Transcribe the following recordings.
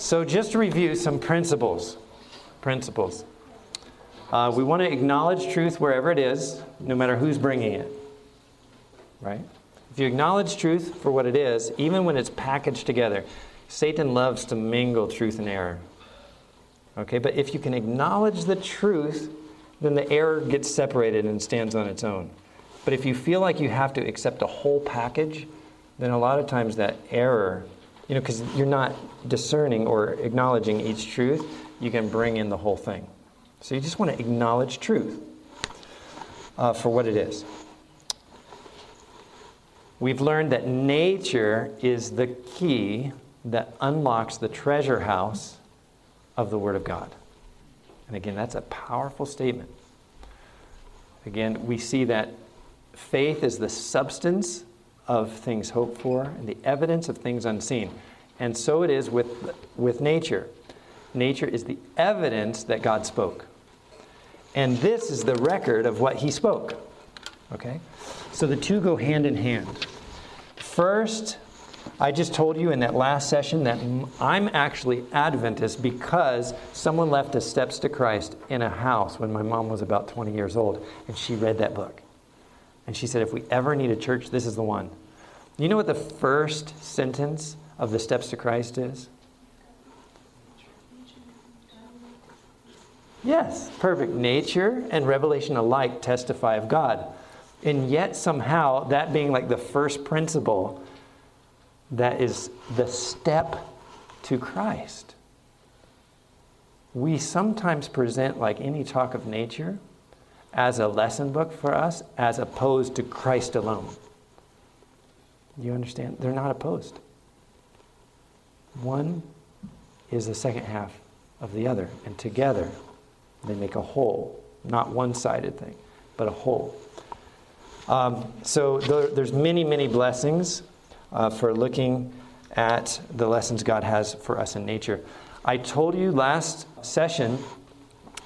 So, just to review some principles. Principles. Uh, we want to acknowledge truth wherever it is, no matter who's bringing it. Right? If you acknowledge truth for what it is, even when it's packaged together, Satan loves to mingle truth and error. Okay, but if you can acknowledge the truth, then the error gets separated and stands on its own. But if you feel like you have to accept a whole package, then a lot of times that error, you know, because you're not discerning or acknowledging each truth, you can bring in the whole thing. So you just want to acknowledge truth uh, for what it is. We've learned that nature is the key that unlocks the treasure house of the Word of God. And again, that's a powerful statement. Again, we see that faith is the substance of things hoped for and the evidence of things unseen. And so it is with, with nature. Nature is the evidence that God spoke. And this is the record of what he spoke. Okay? So the two go hand in hand. First, I just told you in that last session that I'm actually Adventist because someone left the Steps to Christ in a house when my mom was about 20 years old, and she read that book. And she said, if we ever need a church, this is the one. You know what the first sentence of the Steps to Christ is? Yes, perfect. Nature and revelation alike testify of God. And yet, somehow, that being like the first principle, that is the step to Christ. We sometimes present, like any talk of nature, as a lesson book for us, as opposed to Christ alone. You understand? They're not opposed. One is the second half of the other, and together they make a whole, not one sided thing, but a whole. Um, so there's many, many blessings uh, for looking at the lessons God has for us in nature. I told you last session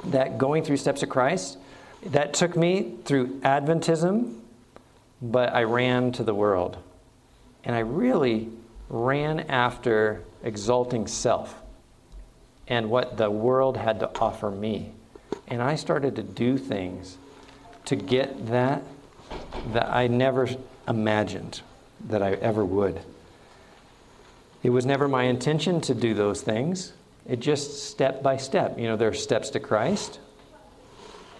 that going through steps of Christ, that took me through Adventism, but I ran to the world. And I really ran after exalting self and what the world had to offer me. And I started to do things to get that that I never imagined that I ever would. It was never my intention to do those things. It just step by step. You know, there's steps to Christ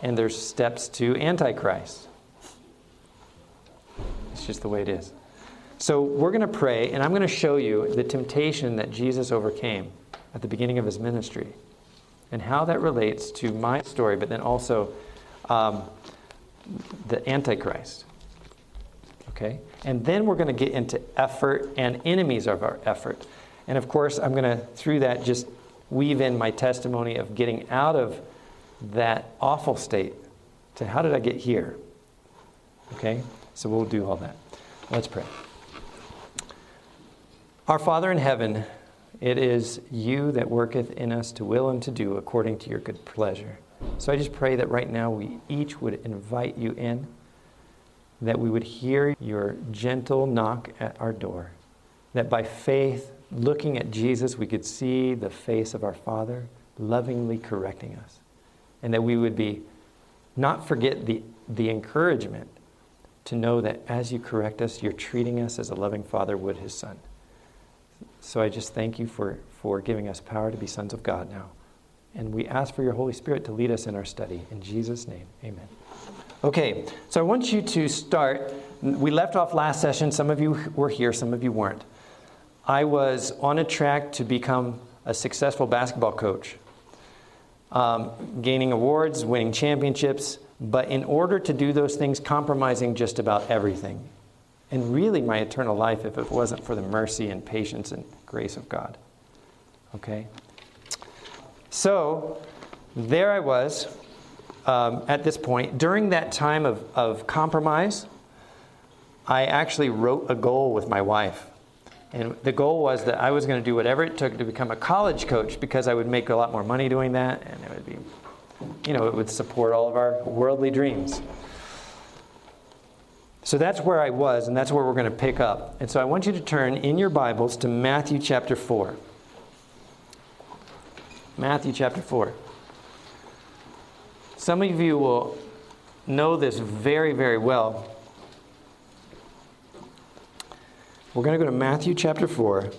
and there's steps to Antichrist. It's just the way it is. So we're going to pray, and I'm going to show you the temptation that Jesus overcame at the beginning of his ministry and how that relates to my story, but then also um, the Antichrist. Okay? And then we're going to get into effort and enemies of our effort. And of course, I'm going to, through that, just weave in my testimony of getting out of that awful state to how did I get here? Okay? So we'll do all that. Let's pray. Our Father in heaven, it is you that worketh in us to will and to do according to your good pleasure. So I just pray that right now we each would invite you in that we would hear your gentle knock at our door, that by faith, looking at Jesus, we could see the face of our Father lovingly correcting us, and that we would be not forget the, the encouragement to know that as you correct us, you're treating us as a loving Father would his Son. So I just thank you for, for giving us power to be sons of God now. And we ask for your Holy Spirit to lead us in our study. In Jesus' name, amen. Okay, so I want you to start. We left off last session. Some of you were here, some of you weren't. I was on a track to become a successful basketball coach, um, gaining awards, winning championships, but in order to do those things, compromising just about everything. And really, my eternal life if it wasn't for the mercy and patience and grace of God. Okay? So, there I was um, at this point. During that time of, of compromise, I actually wrote a goal with my wife. And the goal was that I was going to do whatever it took to become a college coach because I would make a lot more money doing that and it would be, you know, it would support all of our worldly dreams. So that's where I was, and that's where we're going to pick up. And so I want you to turn in your Bibles to Matthew chapter 4. Matthew chapter 4. Some of you will know this very, very well. We're going to go to Matthew chapter 4,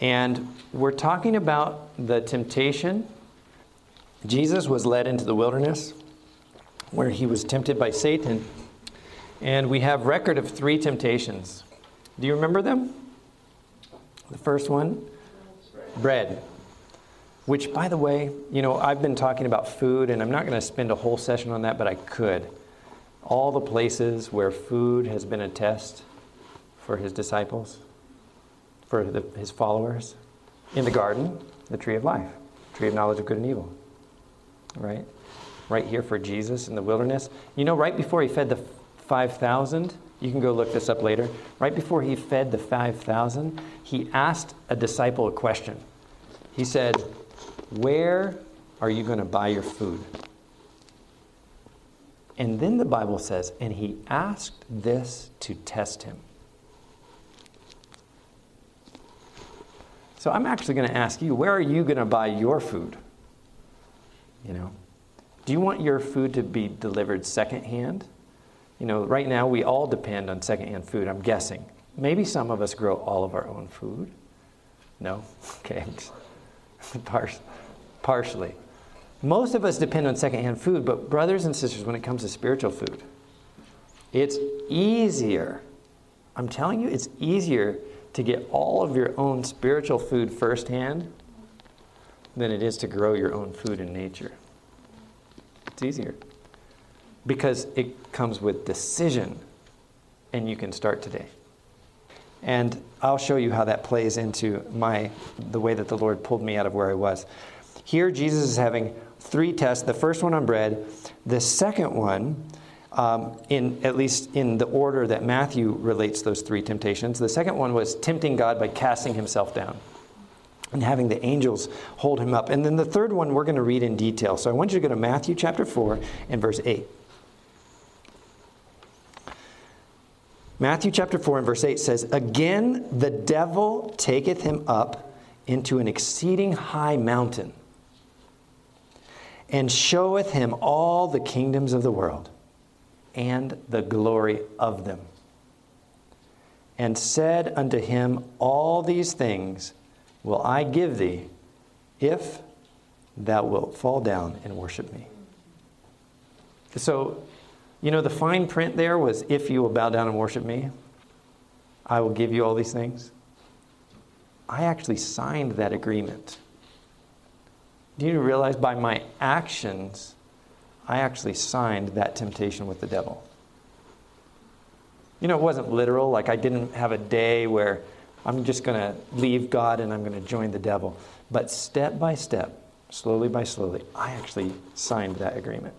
and we're talking about the temptation. Jesus was led into the wilderness where he was tempted by Satan, and we have record of three temptations. Do you remember them? The first one, bread. Which, by the way, you know, I've been talking about food, and I'm not going to spend a whole session on that, but I could. All the places where food has been a test for his disciples, for the, his followers. In the garden, the tree of life, tree of knowledge of good and evil. Right? Right here for Jesus in the wilderness. You know, right before he fed the 5,000, you can go look this up later. Right before he fed the 5,000, he asked a disciple a question. He said, where are you going to buy your food? And then the Bible says, and he asked this to test him. So I'm actually going to ask you, where are you going to buy your food? You know, do you want your food to be delivered secondhand? You know, right now we all depend on secondhand food, I'm guessing. Maybe some of us grow all of our own food. No? Okay. partially. Most of us depend on secondhand food, but brothers and sisters, when it comes to spiritual food, it's easier. I'm telling you, it's easier to get all of your own spiritual food firsthand than it is to grow your own food in nature. It's easier because it comes with decision, and you can start today. And I'll show you how that plays into my the way that the Lord pulled me out of where I was. Here, Jesus is having three tests. The first one on bread. The second one, um, in at least in the order that Matthew relates those three temptations. The second one was tempting God by casting himself down and having the angels hold him up. And then the third one we're going to read in detail. So I want you to go to Matthew chapter 4 and verse 8. Matthew chapter 4 and verse 8 says, Again, the devil taketh him up into an exceeding high mountain and showeth him all the kingdoms of the world and the glory of them. And said unto him, All these things will I give thee if thou wilt fall down and worship me. So you know, the fine print there was if you will bow down and worship me, I will give you all these things. I actually signed that agreement. Do you realize by my actions, I actually signed that temptation with the devil? You know, it wasn't literal, like I didn't have a day where I'm just going to leave God and I'm going to join the devil. But step by step, slowly by slowly, I actually signed that agreement.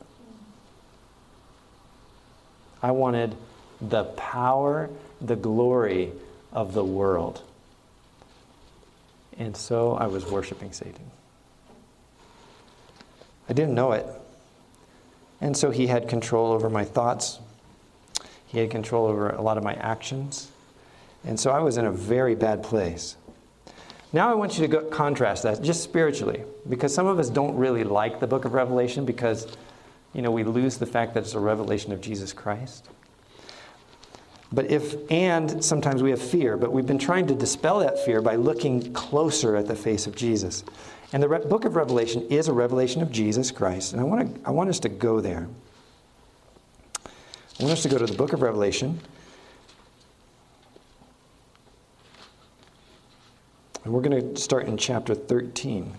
I wanted the power, the glory of the world. And so I was worshiping Satan. I didn't know it. And so he had control over my thoughts, he had control over a lot of my actions. And so I was in a very bad place. Now I want you to contrast that just spiritually, because some of us don't really like the book of Revelation because you know, we lose the fact that it's a revelation of Jesus Christ. But if, and sometimes we have fear, but we've been trying to dispel that fear by looking closer at the face of Jesus. And the Re- book of Revelation is a revelation of Jesus Christ. And I want, to, I want us to go there. I want us to go to the book of Revelation. And we're going to start in chapter 13.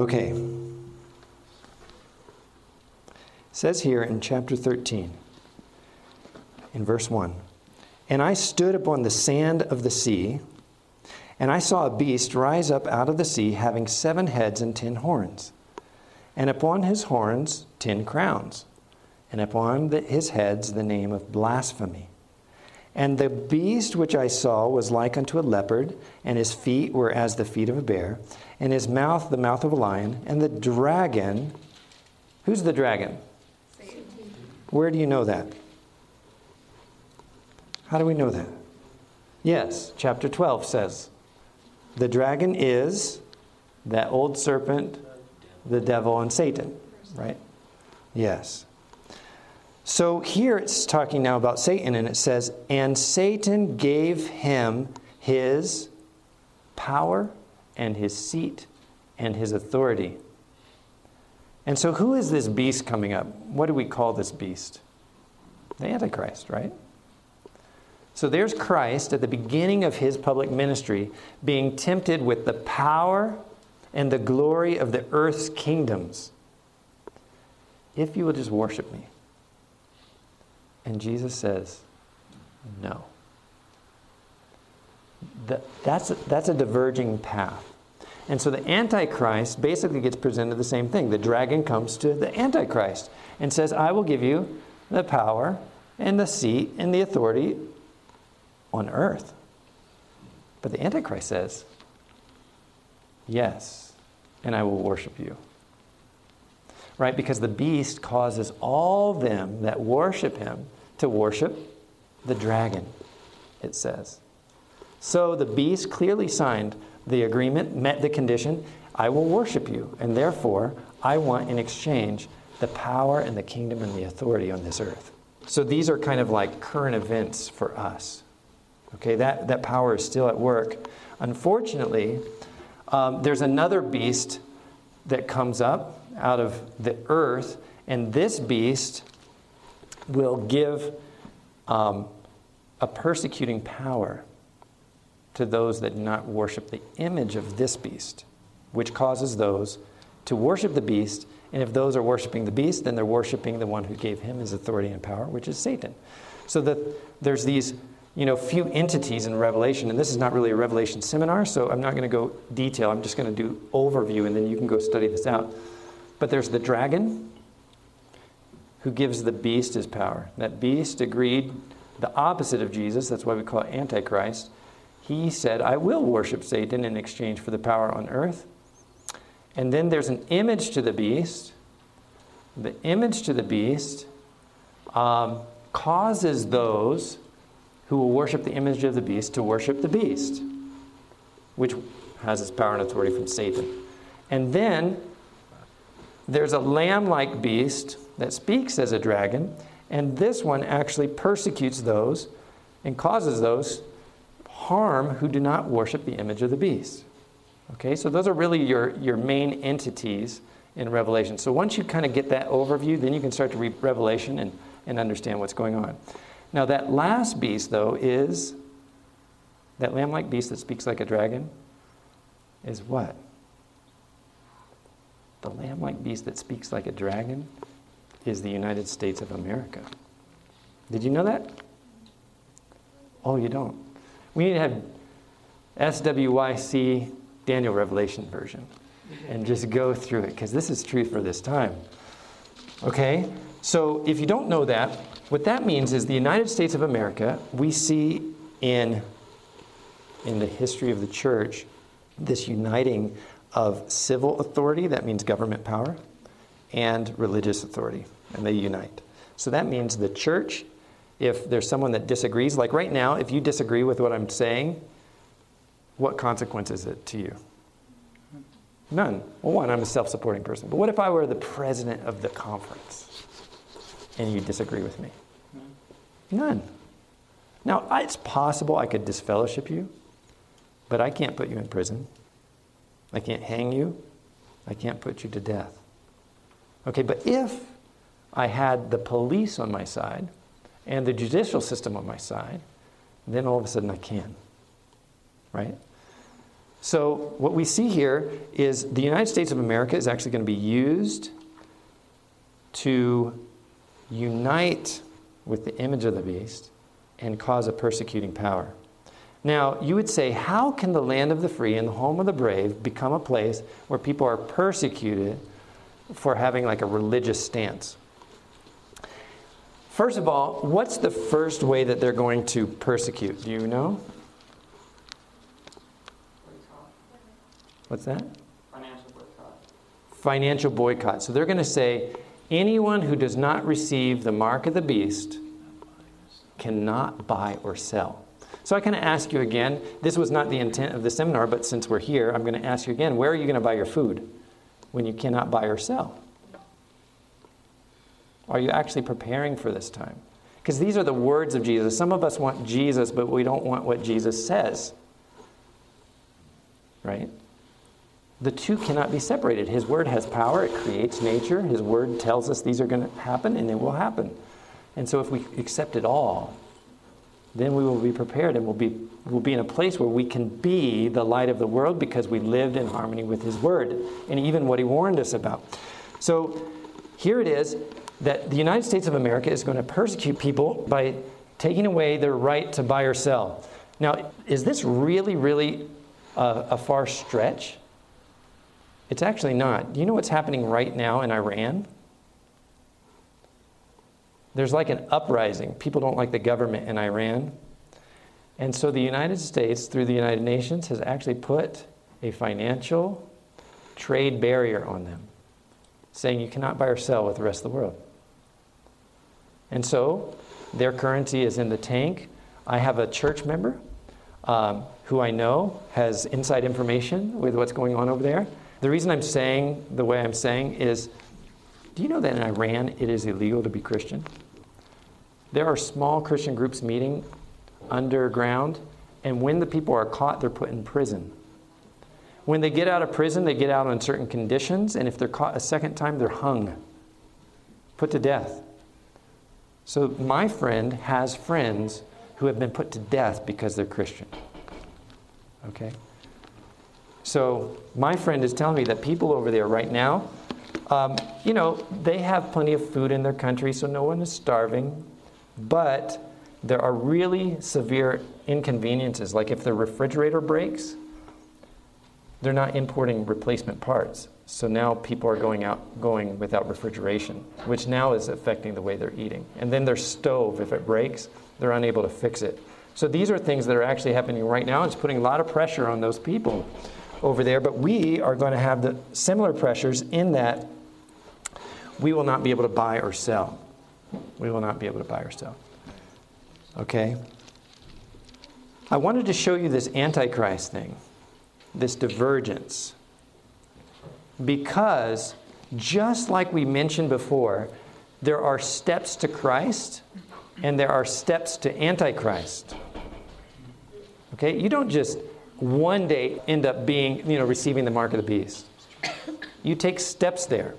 Okay. It says here in chapter 13, in verse 1 And I stood upon the sand of the sea, and I saw a beast rise up out of the sea, having seven heads and ten horns, and upon his horns ten crowns, and upon the, his heads the name of blasphemy. And the beast which I saw was like unto a leopard, and his feet were as the feet of a bear, and his mouth the mouth of a lion, and the dragon. Who's the dragon? Satan. Where do you know that? How do we know that? Yes, chapter 12 says the dragon is that old serpent, the devil, and Satan, right? Yes. So here it's talking now about Satan, and it says, And Satan gave him his power and his seat and his authority. And so, who is this beast coming up? What do we call this beast? The Antichrist, right? So there's Christ at the beginning of his public ministry being tempted with the power and the glory of the earth's kingdoms. If you will just worship me. And Jesus says, no. That's, a, that's a diverging path. And so the Antichrist basically gets presented the same thing. The dragon comes to the Antichrist and says, I will give you the power and the seat and the authority on earth. But the Antichrist says, Yes, and I will worship you. Right? Because the beast causes all them that worship him to worship the dragon, it says. So the beast clearly signed the agreement, met the condition I will worship you, and therefore I want in exchange the power and the kingdom and the authority on this earth. So these are kind of like current events for us. Okay, that, that power is still at work. Unfortunately, um, there's another beast that comes up out of the earth, and this beast will give um, a persecuting power to those that do not worship the image of this beast, which causes those to worship the beast. And if those are worshiping the beast, then they're worshiping the one who gave him his authority and power, which is Satan. So that there's these you know, few entities in Revelation, and this is not really a Revelation seminar, so I'm not going to go detail. I'm just going to do overview, and then you can go study this out. But there's the dragon who gives the beast his power. That beast agreed the opposite of Jesus. That's why we call it Antichrist. He said, I will worship Satan in exchange for the power on earth. And then there's an image to the beast. The image to the beast um, causes those who will worship the image of the beast to worship the beast, which has its power and authority from Satan. And then there's a lamb like beast that speaks as a dragon, and this one actually persecutes those and causes those harm who do not worship the image of the beast. Okay, so those are really your, your main entities in Revelation. So once you kind of get that overview, then you can start to read Revelation and, and understand what's going on. Now, that last beast, though, is that lamb like beast that speaks like a dragon, is what? The lamb like beast that speaks like a dragon is the United States of America. Did you know that? Oh, you don't. We need to have SWYC Daniel Revelation version and just go through it because this is truth for this time. Okay? So if you don't know that, what that means is the United States of America, we see in, in the history of the church this uniting of civil authority, that means government power, and religious authority, and they unite. So that means the church, if there's someone that disagrees, like right now, if you disagree with what I'm saying, what consequence is it to you? None. Well, one, I'm a self supporting person. But what if I were the president of the conference and you disagree with me? None. Now, it's possible I could disfellowship you, but I can't put you in prison. I can't hang you. I can't put you to death. Okay, but if I had the police on my side and the judicial system on my side, then all of a sudden I can. Right? So, what we see here is the United States of America is actually going to be used to unite with the image of the beast and cause a persecuting power. Now, you would say, how can the land of the free and the home of the brave become a place where people are persecuted for having like a religious stance? First of all, what's the first way that they're going to persecute? Do you know? What's that? Financial boycott. Financial boycott. So they're going to say anyone who does not receive the mark of the beast cannot buy or sell. So I kind of ask you again, this was not the intent of the seminar, but since we're here, I'm going to ask you again, where are you going to buy your food when you cannot buy or sell? Are you actually preparing for this time? Because these are the words of Jesus. Some of us want Jesus, but we don't want what Jesus says. Right? The two cannot be separated. His word has power, it creates nature. His word tells us these are going to happen, and they will happen. And so if we accept it all, then we will be prepared and we'll be, we'll be in a place where we can be the light of the world because we lived in harmony with His Word and even what He warned us about. So here it is that the United States of America is going to persecute people by taking away their right to buy or sell. Now, is this really, really a, a far stretch? It's actually not. Do you know what's happening right now in Iran? There's like an uprising. People don't like the government in Iran. And so the United States, through the United Nations, has actually put a financial trade barrier on them, saying you cannot buy or sell with the rest of the world. And so their currency is in the tank. I have a church member um, who I know has inside information with what's going on over there. The reason I'm saying the way I'm saying is do you know that in Iran it is illegal to be Christian? There are small Christian groups meeting underground, and when the people are caught, they're put in prison. When they get out of prison, they get out on certain conditions, and if they're caught a second time, they're hung, put to death. So, my friend has friends who have been put to death because they're Christian. Okay? So, my friend is telling me that people over there right now, um, you know, they have plenty of food in their country, so no one is starving. But there are really severe inconveniences. Like if the refrigerator breaks, they're not importing replacement parts. So now people are going out going without refrigeration, which now is affecting the way they're eating. And then their stove, if it breaks, they're unable to fix it. So these are things that are actually happening right now. It's putting a lot of pressure on those people over there. But we are going to have the similar pressures in that we will not be able to buy or sell. We will not be able to buy or sell. Okay? I wanted to show you this Antichrist thing, this divergence. Because just like we mentioned before, there are steps to Christ and there are steps to Antichrist. Okay? You don't just one day end up being, you know, receiving the mark of the beast. You take steps there.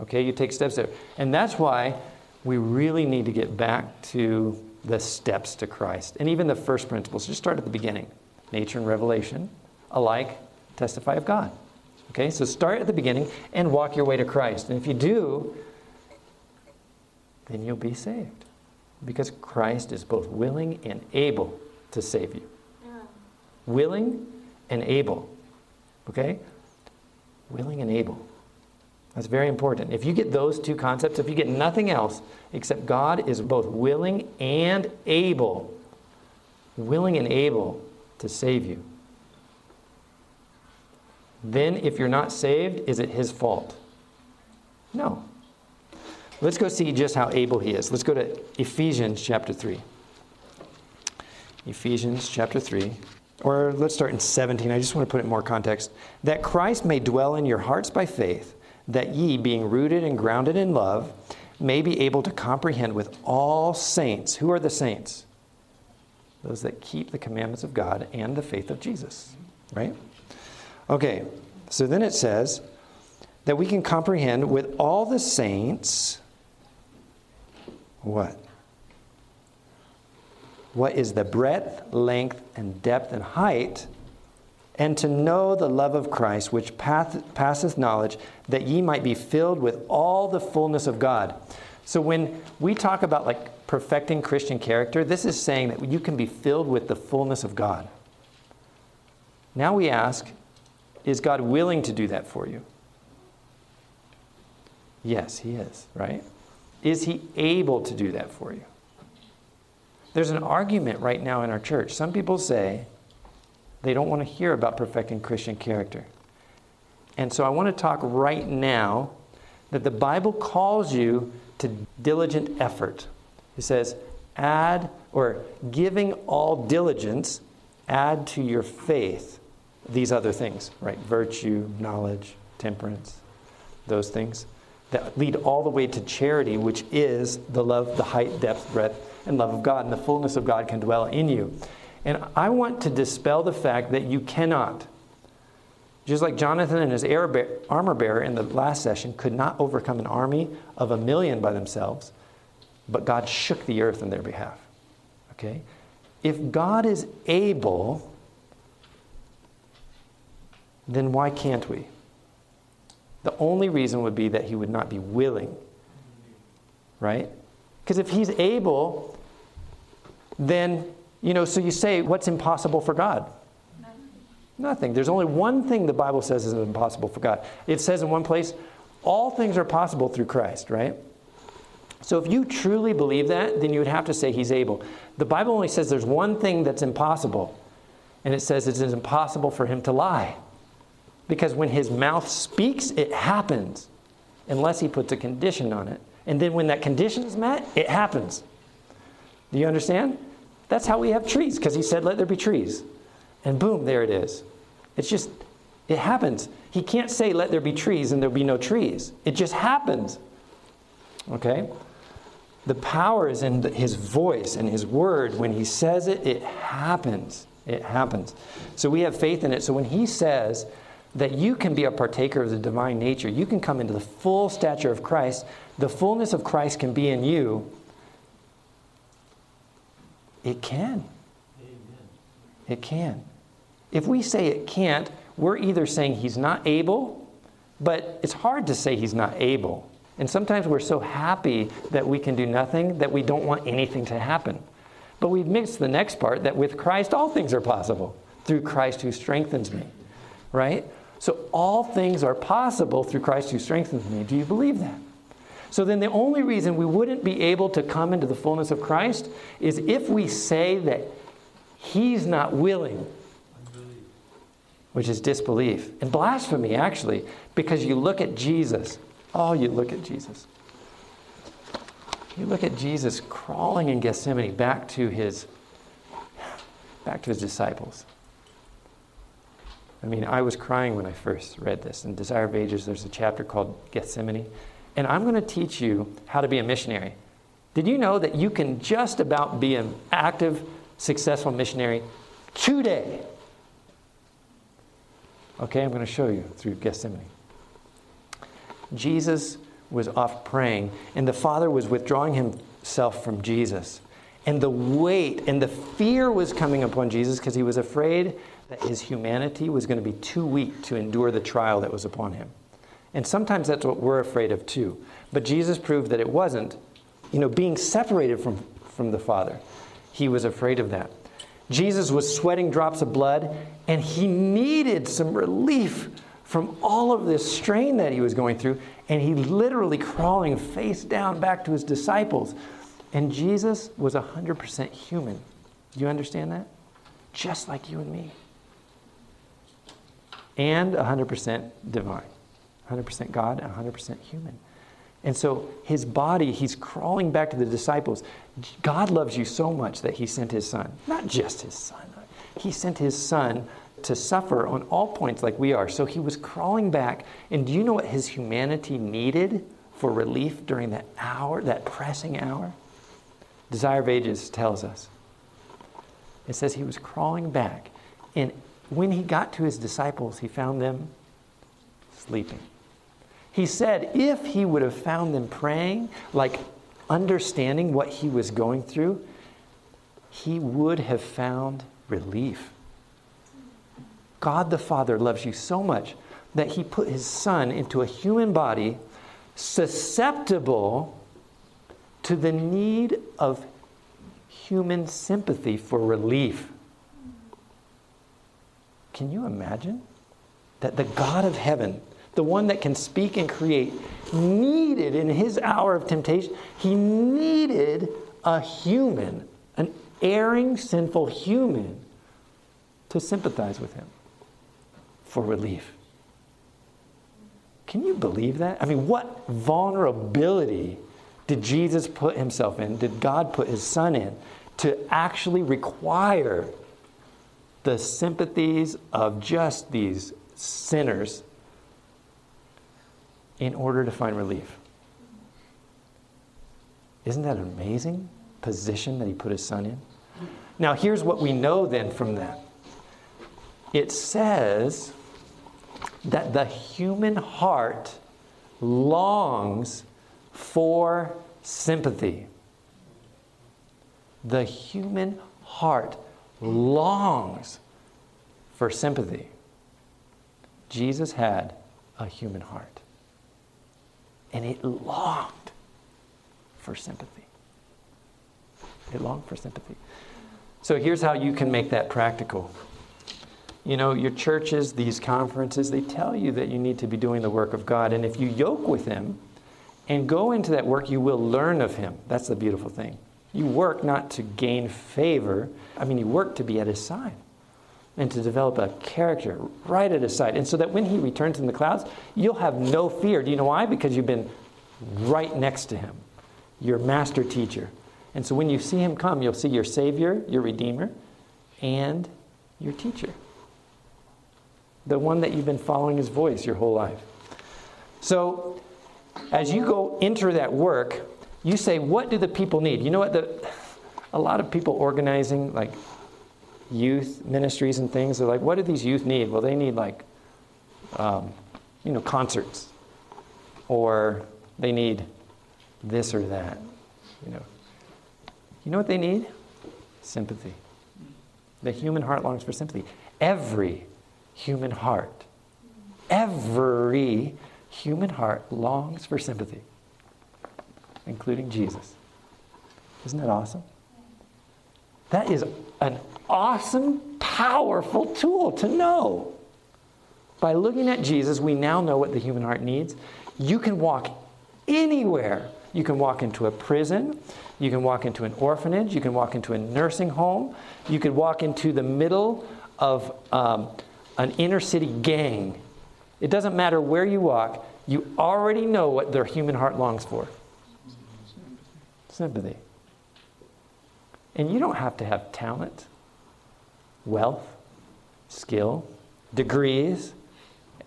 Okay? You take steps there. And that's why we really need to get back to the steps to Christ. And even the first principles, just start at the beginning. Nature and revelation alike testify of God. Okay, so start at the beginning and walk your way to Christ. And if you do, then you'll be saved. Because Christ is both willing and able to save you. Yeah. Willing and able. Okay? Willing and able. That's very important. If you get those two concepts, if you get nothing else except God is both willing and able, willing and able to save you, then if you're not saved, is it his fault? No. Let's go see just how able he is. Let's go to Ephesians chapter 3. Ephesians chapter 3. Or let's start in 17. I just want to put it in more context. That Christ may dwell in your hearts by faith that ye, being rooted and grounded in love, may be able to comprehend with all saints. Who are the saints? Those that keep the commandments of God and the faith of Jesus, right? Okay, so then it says that we can comprehend with all the saints what? What is the breadth, length, and depth and height and to know the love of Christ, which passeth knowledge, that ye might be filled with all the fullness of God. So when we talk about like perfecting Christian character, this is saying that you can be filled with the fullness of God. Now we ask, is God willing to do that for you? Yes, He is, right? Is He able to do that for you? There's an argument right now in our church. Some people say they don't want to hear about perfecting Christian character. And so I want to talk right now that the Bible calls you to diligent effort. It says, add or giving all diligence, add to your faith these other things, right? Virtue, knowledge, temperance, those things that lead all the way to charity, which is the love, the height, depth, breadth, and love of God, and the fullness of God can dwell in you. And I want to dispel the fact that you cannot. Just like Jonathan and his armor bearer in the last session could not overcome an army of a million by themselves, but God shook the earth in their behalf. Okay? If God is able, then why can't we? The only reason would be that he would not be willing. Right? Because if he's able, then, you know, so you say, what's impossible for God? Nothing. Nothing. There's only one thing the Bible says is impossible for God. It says in one place, all things are possible through Christ, right? So if you truly believe that, then you would have to say he's able. The Bible only says there's one thing that's impossible, and it says it's impossible for him to lie. Because when his mouth speaks, it happens, unless he puts a condition on it. And then when that condition is met, it happens. Do you understand? That's how we have trees, because he said, Let there be trees. And boom, there it is. It's just, it happens. He can't say, Let there be trees, and there'll be no trees. It just happens. Okay? The power is in his voice and his word. When he says it, it happens. It happens. So we have faith in it. So when he says, that you can be a partaker of the divine nature. You can come into the full stature of Christ. The fullness of Christ can be in you. It can. It can. If we say it can't, we're either saying he's not able, but it's hard to say he's not able. And sometimes we're so happy that we can do nothing that we don't want anything to happen. But we've mixed the next part that with Christ all things are possible through Christ who strengthens me. Right? So all things are possible through Christ who strengthens me. Do you believe that? So then the only reason we wouldn't be able to come into the fullness of Christ is if we say that he's not willing, which is disbelief and blasphemy, actually, because you look at Jesus. Oh, you look at Jesus. You look at Jesus crawling in Gethsemane back to his back to his disciples. I mean, I was crying when I first read this. In Desire of Ages, there's a chapter called Gethsemane. And I'm going to teach you how to be a missionary. Did you know that you can just about be an active, successful missionary today? Okay, I'm going to show you through Gethsemane. Jesus was off praying, and the Father was withdrawing himself from Jesus. And the weight and the fear was coming upon Jesus because he was afraid that his humanity was going to be too weak to endure the trial that was upon him. And sometimes that's what we're afraid of too. But Jesus proved that it wasn't. You know, being separated from, from the Father, he was afraid of that. Jesus was sweating drops of blood, and he needed some relief from all of this strain that he was going through. And he literally crawling face down back to his disciples. And Jesus was 100% human. Do you understand that? Just like you and me and 100% divine. 100% God, 100% human. And so his body, he's crawling back to the disciples. God loves you so much that he sent his son. Not just his son, he sent his son to suffer on all points like we are. So he was crawling back. And do you know what his humanity needed for relief during that hour, that pressing hour? Desire of Ages tells us. It says he was crawling back in when he got to his disciples, he found them sleeping. He said if he would have found them praying, like understanding what he was going through, he would have found relief. God the Father loves you so much that he put his son into a human body susceptible to the need of human sympathy for relief. Can you imagine? That the God of heaven, the one that can speak and create, needed in his hour of temptation, he needed a human, an erring, sinful human, to sympathize with him for relief. Can you believe that? I mean, what vulnerability did Jesus put himself in? Did God put his son in to actually require the sympathies of just these sinners in order to find relief? Isn't that an amazing position that he put his son in? Now, here's what we know then from that it says that the human heart longs for sympathy. The human heart longs for sympathy. Jesus had a human heart, and it longed for sympathy. It longed for sympathy. So here's how you can make that practical. You know, your churches, these conferences, they tell you that you need to be doing the work of God. And if you yoke with Him and go into that work, you will learn of Him. That's the beautiful thing. You work not to gain favor, I mean, he worked to be at His side and to develop a character right at His side. And so that when He returns in the clouds, you'll have no fear. Do you know why? Because you've been right next to Him, your master teacher. And so when you see Him come, you'll see your Savior, your Redeemer, and your teacher the one that you've been following his voice your whole life. So, as you go enter that work, you say, What do the people need? You know what? The, a lot of people organizing like youth ministries and things, they're like, What do these youth need? Well, they need like, um, you know, concerts, or they need this or that. You know, you know what they need? Sympathy. The human heart longs for sympathy. Every human heart. Every human heart longs for sympathy, including Jesus. Isn't that awesome? That is an awesome, powerful tool to know. By looking at Jesus, we now know what the human heart needs. You can walk anywhere. You can walk into a prison. You can walk into an orphanage. You can walk into a nursing home. You could walk into the middle of um, an inner city gang, it doesn't matter where you walk, you already know what their human heart longs for sympathy. And you don't have to have talent, wealth, skill, degrees,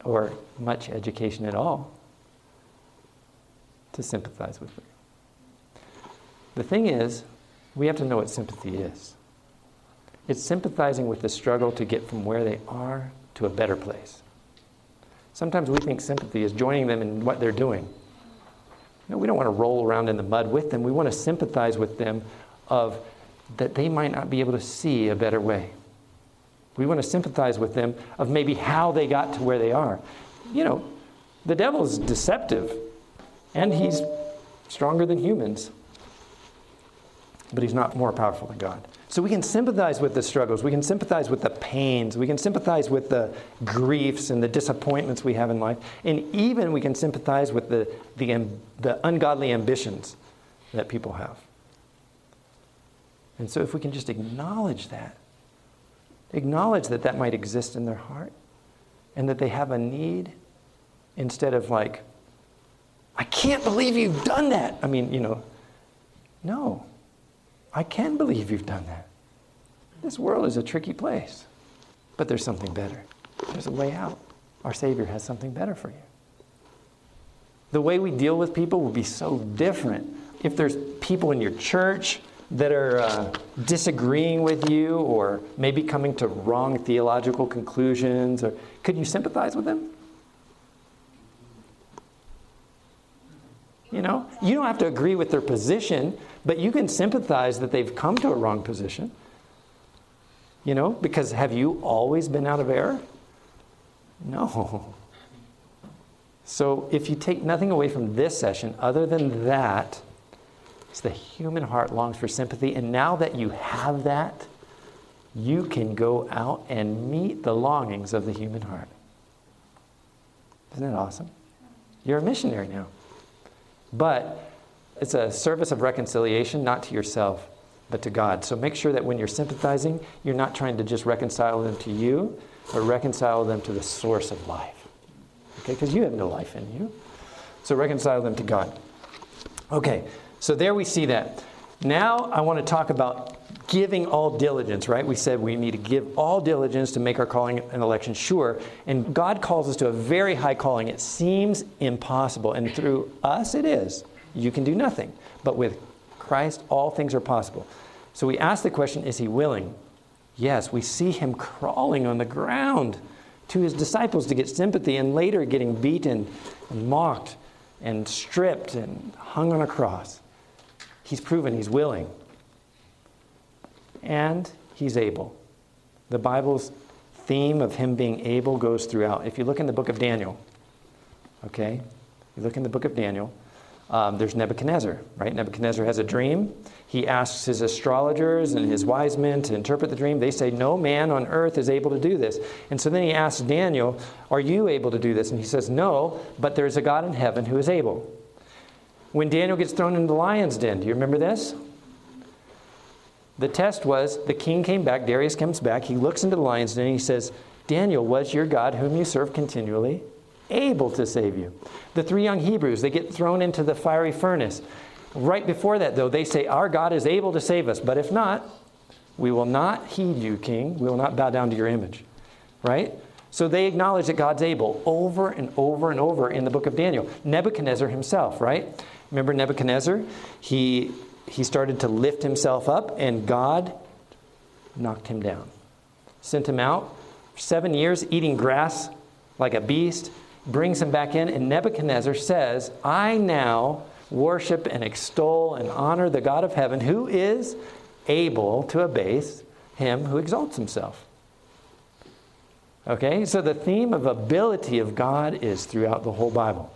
or much education at all to sympathize with them. The thing is, we have to know what sympathy is. It's sympathizing with the struggle to get from where they are to a better place. Sometimes we think sympathy is joining them in what they're doing. No, we don't want to roll around in the mud with them. We want to sympathize with them of that they might not be able to see a better way. We want to sympathize with them of maybe how they got to where they are. You know, the devil is deceptive and he's stronger than humans, but he's not more powerful than God. So we can sympathize with the struggles, we can sympathize with the pains, we can sympathize with the griefs and the disappointments we have in life, and even we can sympathize with the, the, the ungodly ambitions that people have. And so if we can just acknowledge that, acknowledge that that might exist in their heart, and that they have a need, instead of like, I can't believe you've done that. I mean, you know, no. I can believe you've done that. This world is a tricky place, but there's something better. There's a way out. Our Savior has something better for you. The way we deal with people will be so different. If there's people in your church that are uh, disagreeing with you or maybe coming to wrong theological conclusions, or could you sympathize with them? You know, you don't have to agree with their position, but you can sympathize that they've come to a wrong position. You know, because have you always been out of error? No. So if you take nothing away from this session other than that, it's the human heart longs for sympathy. And now that you have that, you can go out and meet the longings of the human heart. Isn't that awesome? You're a missionary now. But it's a service of reconciliation, not to yourself, but to God. So make sure that when you're sympathizing, you're not trying to just reconcile them to you, but reconcile them to the source of life. Okay? Because you have no life in you. So reconcile them to God. Okay, so there we see that. Now I want to talk about giving all diligence, right? We said we need to give all diligence to make our calling and election sure. And God calls us to a very high calling. It seems impossible. And through us, it is. You can do nothing. But with Christ, all things are possible. So we ask the question is he willing? Yes, we see him crawling on the ground to his disciples to get sympathy and later getting beaten and mocked and stripped and hung on a cross. He's proven he's willing and he's able. The Bible's theme of him being able goes throughout. If you look in the book of Daniel, okay, you look in the book of Daniel, um, there's Nebuchadnezzar, right? Nebuchadnezzar has a dream. He asks his astrologers and his wise men to interpret the dream. They say, No man on earth is able to do this. And so then he asks Daniel, Are you able to do this? And he says, No, but there's a God in heaven who is able. When Daniel gets thrown into the lion's den, do you remember this? The test was the king came back, Darius comes back, he looks into the lion's den and he says, Daniel, was your God whom you serve continually able to save you? The three young Hebrews, they get thrown into the fiery furnace. Right before that, though, they say, Our God is able to save us, but if not, we will not heed you, king. We will not bow down to your image. Right? So they acknowledge that God's able over and over and over in the book of Daniel. Nebuchadnezzar himself, right? Remember Nebuchadnezzar? He he started to lift himself up, and God knocked him down. Sent him out seven years eating grass like a beast, brings him back in, and Nebuchadnezzar says, I now worship and extol and honor the God of heaven who is able to abase him who exalts himself. Okay, so the theme of ability of God is throughout the whole Bible.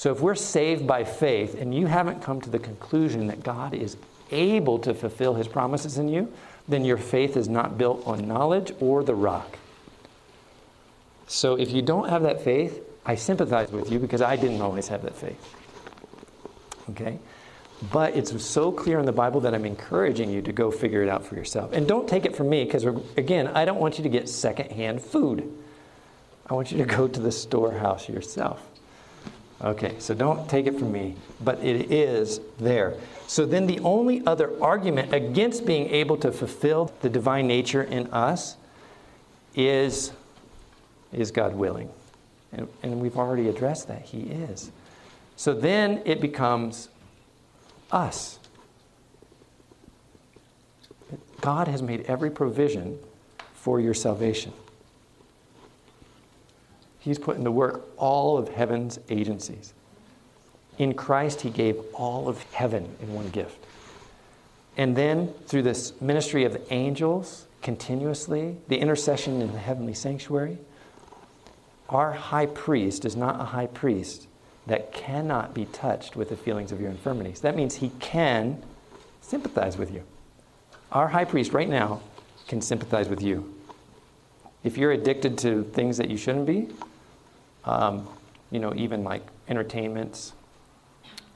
So if we're saved by faith and you haven't come to the conclusion that God is able to fulfill his promises in you, then your faith is not built on knowledge or the rock. So if you don't have that faith, I sympathize with you because I didn't always have that faith. Okay? But it's so clear in the Bible that I'm encouraging you to go figure it out for yourself. And don't take it from me because, again, I don't want you to get secondhand food. I want you to go to the storehouse yourself. Okay, so don't take it from me, but it is there. So then the only other argument against being able to fulfill the divine nature in us is is God willing? And, and we've already addressed that. He is. So then it becomes us. God has made every provision for your salvation. He's put into work all of heaven's agencies. In Christ, He gave all of heaven in one gift. And then, through this ministry of the angels, continuously, the intercession in the heavenly sanctuary, our high priest is not a high priest that cannot be touched with the feelings of your infirmities. That means he can sympathize with you. Our high priest right now can sympathize with you. If you're addicted to things that you shouldn't be, um, you know, even like entertainments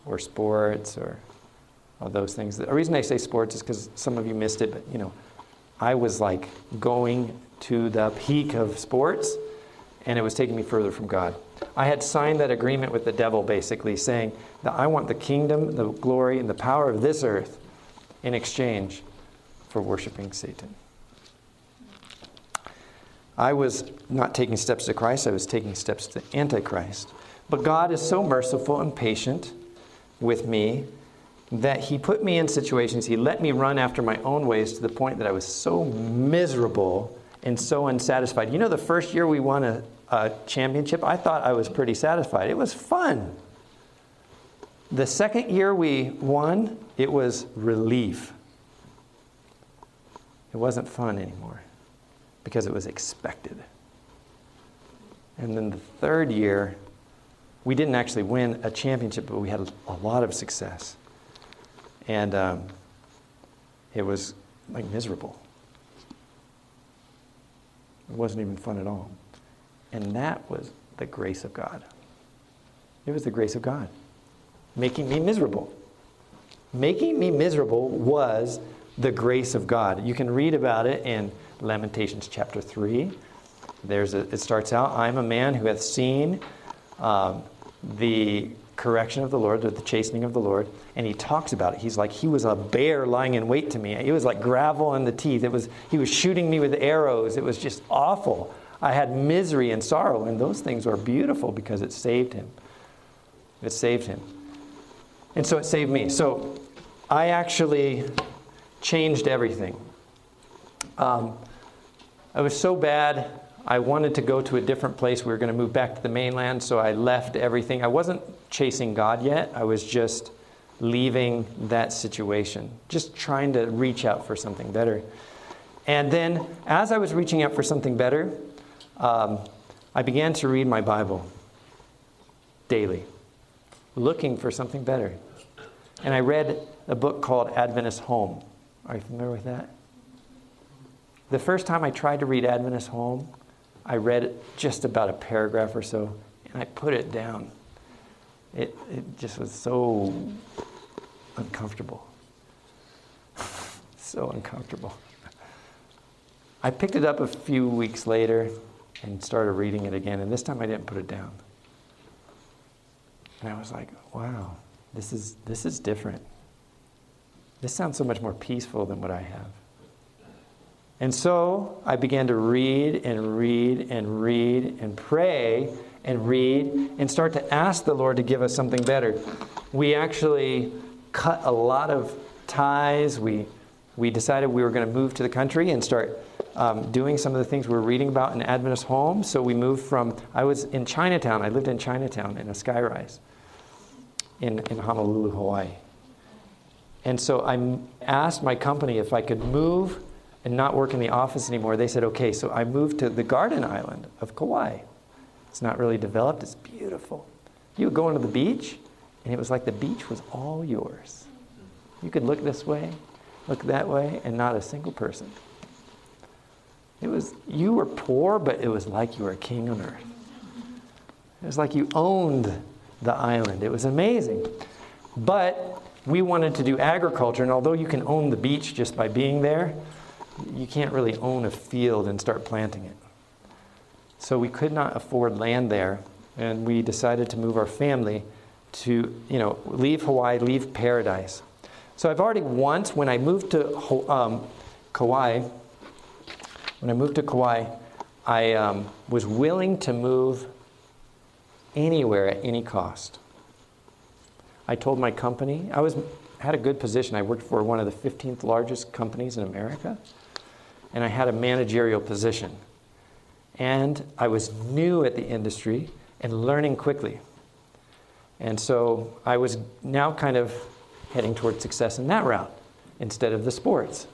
or sports or all those things. The reason I say sports is because some of you missed it, but you know, I was like going to the peak of sports and it was taking me further from God. I had signed that agreement with the devil basically saying that I want the kingdom, the glory, and the power of this earth in exchange for worshiping Satan. I was not taking steps to Christ, I was taking steps to Antichrist. But God is so merciful and patient with me that He put me in situations, He let me run after my own ways to the point that I was so miserable and so unsatisfied. You know, the first year we won a, a championship, I thought I was pretty satisfied. It was fun. The second year we won, it was relief. It wasn't fun anymore because it was expected. And then the third year, we didn't actually win a championship, but we had a lot of success. And um, it was like miserable. It wasn't even fun at all. And that was the grace of God. It was the grace of God making me miserable. Making me miserable was the grace of God. You can read about it in Lamentations chapter 3. There's a, it starts out, I'm a man who hath seen um, the correction of the Lord, the chastening of the Lord, and he talks about it. He's like, he was a bear lying in wait to me. It was like gravel in the teeth. It was, he was shooting me with arrows. It was just awful. I had misery and sorrow, and those things are beautiful because it saved him. It saved him. And so it saved me. So I actually changed everything. Um, I was so bad, I wanted to go to a different place. We were going to move back to the mainland, so I left everything. I wasn't chasing God yet, I was just leaving that situation, just trying to reach out for something better. And then, as I was reaching out for something better, um, I began to read my Bible daily, looking for something better. And I read a book called Adventist Home. Are you familiar with that? The first time I tried to read Adventist Home, I read just about a paragraph or so, and I put it down. It, it just was so uncomfortable. so uncomfortable. I picked it up a few weeks later and started reading it again. And this time I didn't put it down. And I was like, wow, this is, this is different. This sounds so much more peaceful than what I have. And so I began to read and read and read and pray and read and start to ask the Lord to give us something better. We actually cut a lot of ties. We, we decided we were going to move to the country and start um, doing some of the things we were reading about in Adventist homes. So we moved from, I was in Chinatown. I lived in Chinatown in a skyrise in, in Honolulu, Hawaii. And so I asked my company if I could move and not work in the office anymore. They said, okay. So I moved to the garden island of Kauai. It's not really developed, it's beautiful. You would go into the beach, and it was like the beach was all yours. You could look this way, look that way, and not a single person. It was, you were poor, but it was like you were a king on earth. It was like you owned the island. It was amazing. But we wanted to do agriculture, and although you can own the beach just by being there, you can't really own a field and start planting it. So we could not afford land there, and we decided to move our family to, you know, leave Hawaii, leave paradise. So I've already once, when I moved to um, Kauai, when I moved to Kauai, I um, was willing to move anywhere at any cost. I told my company, I was, had a good position. I worked for one of the 15th largest companies in America, and I had a managerial position. And I was new at the industry and learning quickly. And so I was now kind of heading toward success in that route instead of the sports.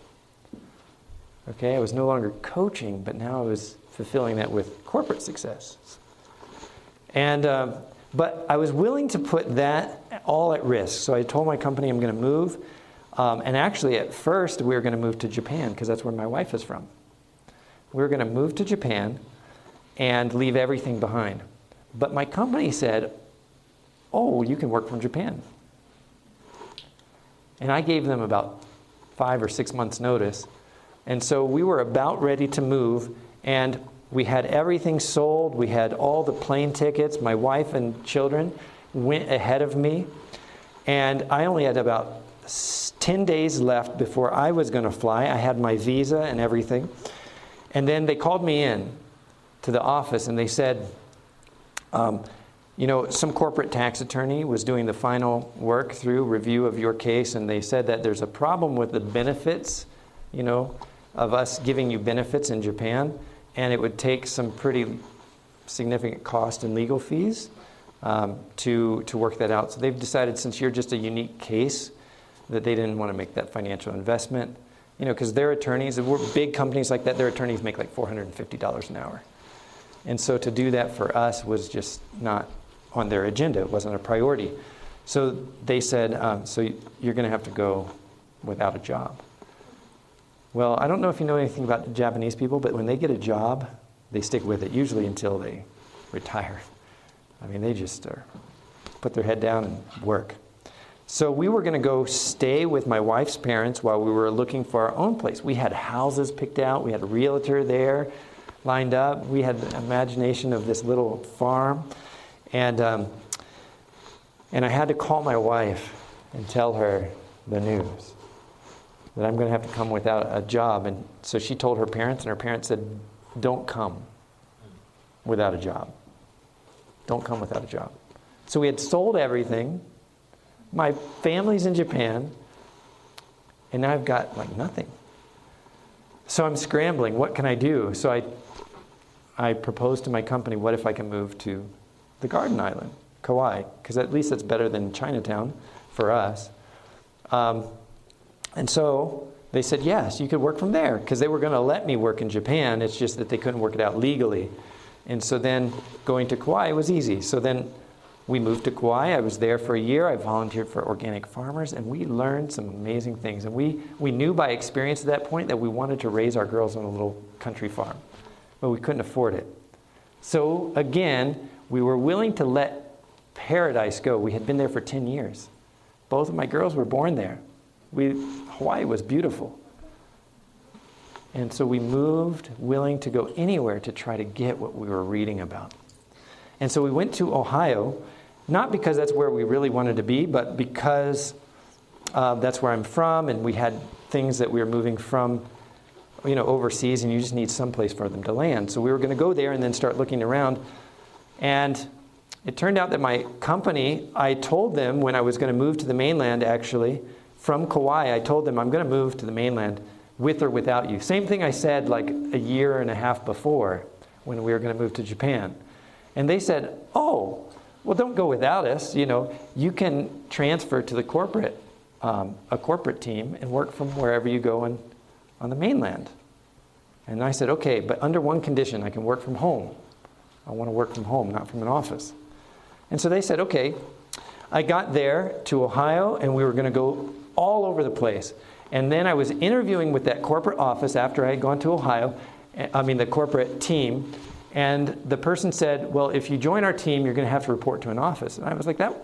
Okay, I was no longer coaching, but now I was fulfilling that with corporate success. And, uh, but I was willing to put that all at risk. So I told my company I'm going to move. Um, and actually, at first, we were going to move to Japan because that's where my wife is from. We were going to move to Japan and leave everything behind. But my company said, Oh, you can work from Japan. And I gave them about five or six months' notice. And so we were about ready to move, and we had everything sold. We had all the plane tickets. My wife and children went ahead of me. And I only had about 10 days left before I was going to fly. I had my visa and everything. And then they called me in to the office and they said, um, you know, some corporate tax attorney was doing the final work through review of your case, and they said that there's a problem with the benefits, you know, of us giving you benefits in Japan, and it would take some pretty significant cost and legal fees um, to, to work that out. So they've decided since you're just a unique case that they didn't want to make that financial investment, you know, because their attorneys, if we're big companies like that, their attorneys make like $450 an hour. And so to do that for us was just not on their agenda. It wasn't a priority. So they said, um, so you're going to have to go without a job. Well, I don't know if you know anything about Japanese people, but when they get a job, they stick with it, usually until they retire. I mean, they just are, put their head down and work. So we were going to go stay with my wife's parents while we were looking for our own place. We had houses picked out, we had a realtor there lined up, we had the imagination of this little farm. And, um, and I had to call my wife and tell her the news that I'm going to have to come without a job. And so she told her parents, and her parents said, Don't come without a job. Don't come without a job. So we had sold everything. My family's in Japan, and now I've got like nothing. So I'm scrambling. What can I do? So I, I proposed to my company, what if I can move to the Garden Island, Kauai? Because at least it's better than Chinatown for us. Um, and so they said, yes, you could work from there because they were going to let me work in Japan. It's just that they couldn't work it out legally. And so then going to Kauai was easy. So then we moved to Kauai. I was there for a year. I volunteered for organic farmers, and we learned some amazing things. And we, we knew by experience at that point that we wanted to raise our girls on a little country farm, but we couldn't afford it. So again, we were willing to let paradise go. We had been there for 10 years. Both of my girls were born there. We, Hawaii was beautiful. And so we moved, willing to go anywhere to try to get what we were reading about. And so we went to Ohio, not because that's where we really wanted to be, but because uh, that's where I'm from, and we had things that we were moving from, you know, overseas, and you just need some place for them to land. So we were going to go there and then start looking around. And it turned out that my company, I told them when I was going to move to the mainland, actually, from Kauai, I told them I'm going to move to the mainland with or without you. Same thing I said like a year and a half before when we were going to move to Japan. And they said, Oh, well, don't go without us. You know, you can transfer to the corporate, um, a corporate team and work from wherever you go on, on the mainland. And I said, Okay, but under one condition, I can work from home. I want to work from home, not from an office. And so they said, Okay. I got there to Ohio, and we were going to go all over the place. And then I was interviewing with that corporate office after I had gone to Ohio, eh, I mean, the corporate team. And the person said, Well, if you join our team, you're going to have to report to an office. And I was like, That,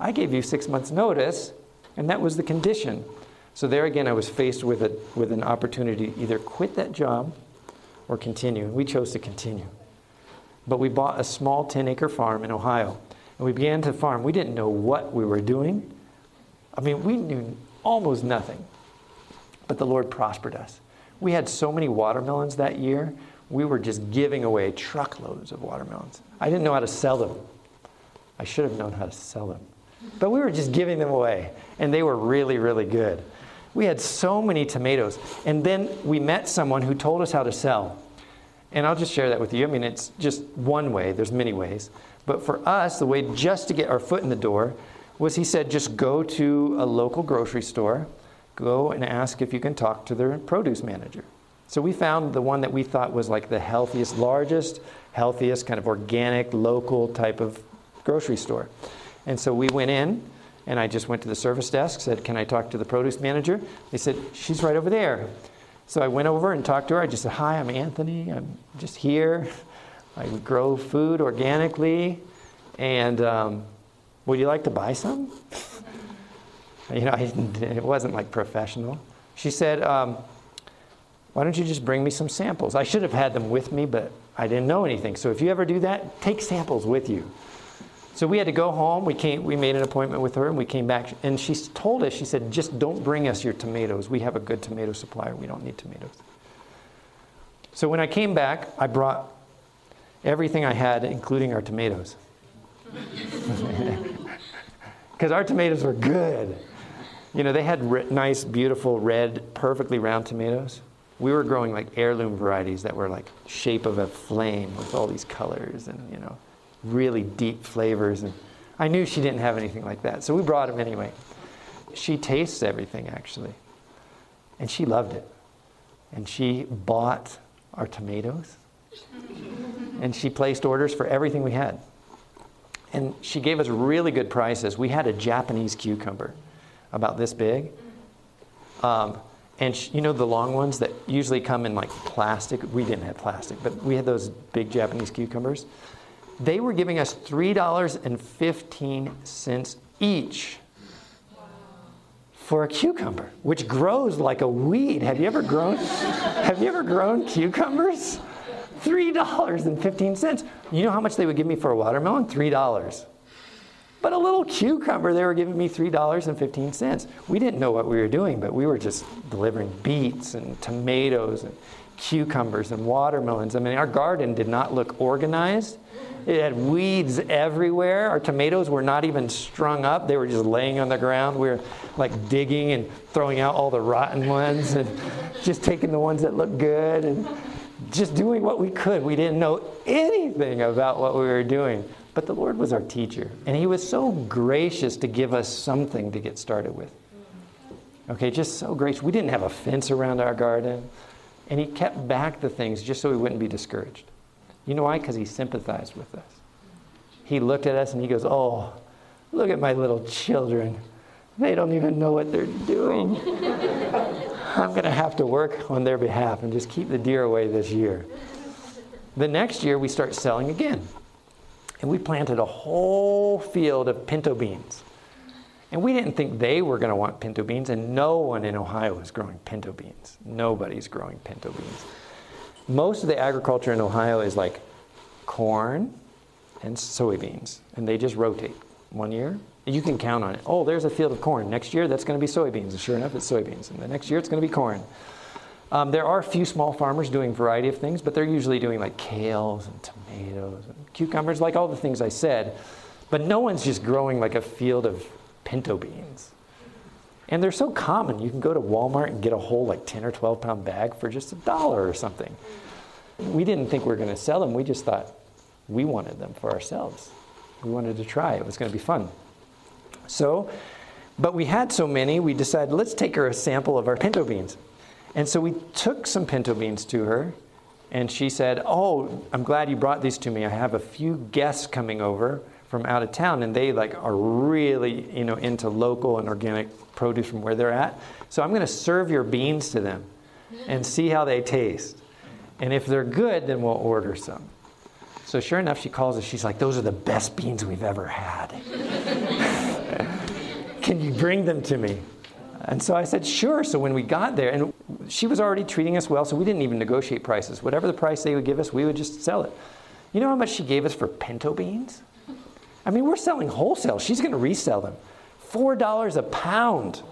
I gave you six months' notice, and that was the condition. So there again, I was faced with, a, with an opportunity to either quit that job or continue. We chose to continue. But we bought a small 10 acre farm in Ohio, and we began to farm. We didn't know what we were doing. I mean, we knew almost nothing. But the Lord prospered us. We had so many watermelons that year, we were just giving away truckloads of watermelons. I didn't know how to sell them. I should have known how to sell them. But we were just giving them away, and they were really, really good. We had so many tomatoes. And then we met someone who told us how to sell. And I'll just share that with you. I mean, it's just one way, there's many ways. But for us, the way just to get our foot in the door was he said, just go to a local grocery store, go and ask if you can talk to their produce manager. So we found the one that we thought was like the healthiest, largest, healthiest, kind of organic, local type of grocery store. And so we went in, and I just went to the service desk, said, Can I talk to the produce manager? They said, She's right over there. So I went over and talked to her. I just said, Hi, I'm Anthony. I'm just here. I grow food organically. And um, would you like to buy some? you know, it wasn't like professional. She said, um, Why don't you just bring me some samples? I should have had them with me, but I didn't know anything. So if you ever do that, take samples with you. So we had to go home. We, came, we made an appointment with her and we came back. And she told us, she said, just don't bring us your tomatoes. We have a good tomato supplier. We don't need tomatoes. So when I came back, I brought everything I had, including our tomatoes. Because our tomatoes were good. You know, they had nice, beautiful, red, perfectly round tomatoes. We were growing like heirloom varieties that were like shape of a flame with all these colors and, you know, really deep flavors. And I knew she didn't have anything like that. So we brought them anyway. She tastes everything, actually. And she loved it. And she bought our tomatoes. and she placed orders for everything we had. And she gave us really good prices. We had a Japanese cucumber about this big. Um, and you know the long ones that usually come in like plastic? We didn't have plastic, but we had those big Japanese cucumbers. they were giving us $3.15 each for a cucumber, which grows like a weed. Have you ever grown have you ever grown cucumbers? $3.15. You know how much they would give me for a watermelon? $3. But a little cucumber, they were giving me $3.15. We didn't know what we were doing, but we were just delivering beets and tomatoes and cucumbers and watermelons. I mean, our garden did not look organized. It had weeds everywhere. Our tomatoes were not even strung up, they were just laying on the ground. We were like digging and throwing out all the rotten ones and just taking the ones that looked good and just doing what we could. We didn't know anything about what we were doing. But the Lord was our teacher, and He was so gracious to give us something to get started with. Okay, just so gracious. We didn't have a fence around our garden, and He kept back the things just so we wouldn't be discouraged. You know why? Because He sympathized with us. He looked at us and He goes, Oh, look at my little children. They don't even know what they're doing. I'm going to have to work on their behalf and just keep the deer away this year. The next year, we start selling again. And we planted a whole field of pinto beans. And we didn't think they were going to want pinto beans, and no one in Ohio is growing pinto beans. Nobody's growing pinto beans. Most of the agriculture in Ohio is like corn and soybeans, and they just rotate one year. You can count on it. Oh, there's a field of corn. Next year, that's going to be soybeans. And sure enough, it's soybeans. And the next year, it's going to be corn. Um, there are a few small farmers doing a variety of things, but they're usually doing like kales and tomatoes and cucumbers, like all the things I said. But no one's just growing like a field of pinto beans. And they're so common. You can go to Walmart and get a whole like 10 or 12 pound bag for just a dollar or something. We didn't think we were going to sell them. We just thought we wanted them for ourselves. We wanted to try. It was going to be fun. So, but we had so many, we decided let's take her a sample of our pinto beans. And so we took some pinto beans to her, and she said, Oh, I'm glad you brought these to me. I have a few guests coming over from out of town, and they like are really, you know, into local and organic produce from where they're at. So I'm going to serve your beans to them and see how they taste. And if they're good, then we'll order some. So sure enough, she calls us. She's like, Those are the best beans we've ever had. Can you bring them to me? And so I said, Sure. So when we got there, and she was already treating us well, so we didn't even negotiate prices. Whatever the price they would give us, we would just sell it. You know how much she gave us for pinto beans? I mean, we're selling wholesale. She's going to resell them. $4 a pound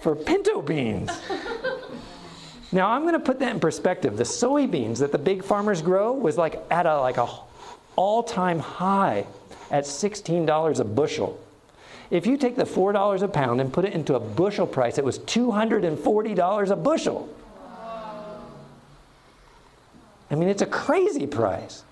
for pinto beans. Now I'm going to put that in perspective. The soybeans that the big farmers grow was like at a like a all-time high at $16 a bushel. If you take the $4 a pound and put it into a bushel price, it was $240 a bushel. I mean, it's a crazy price.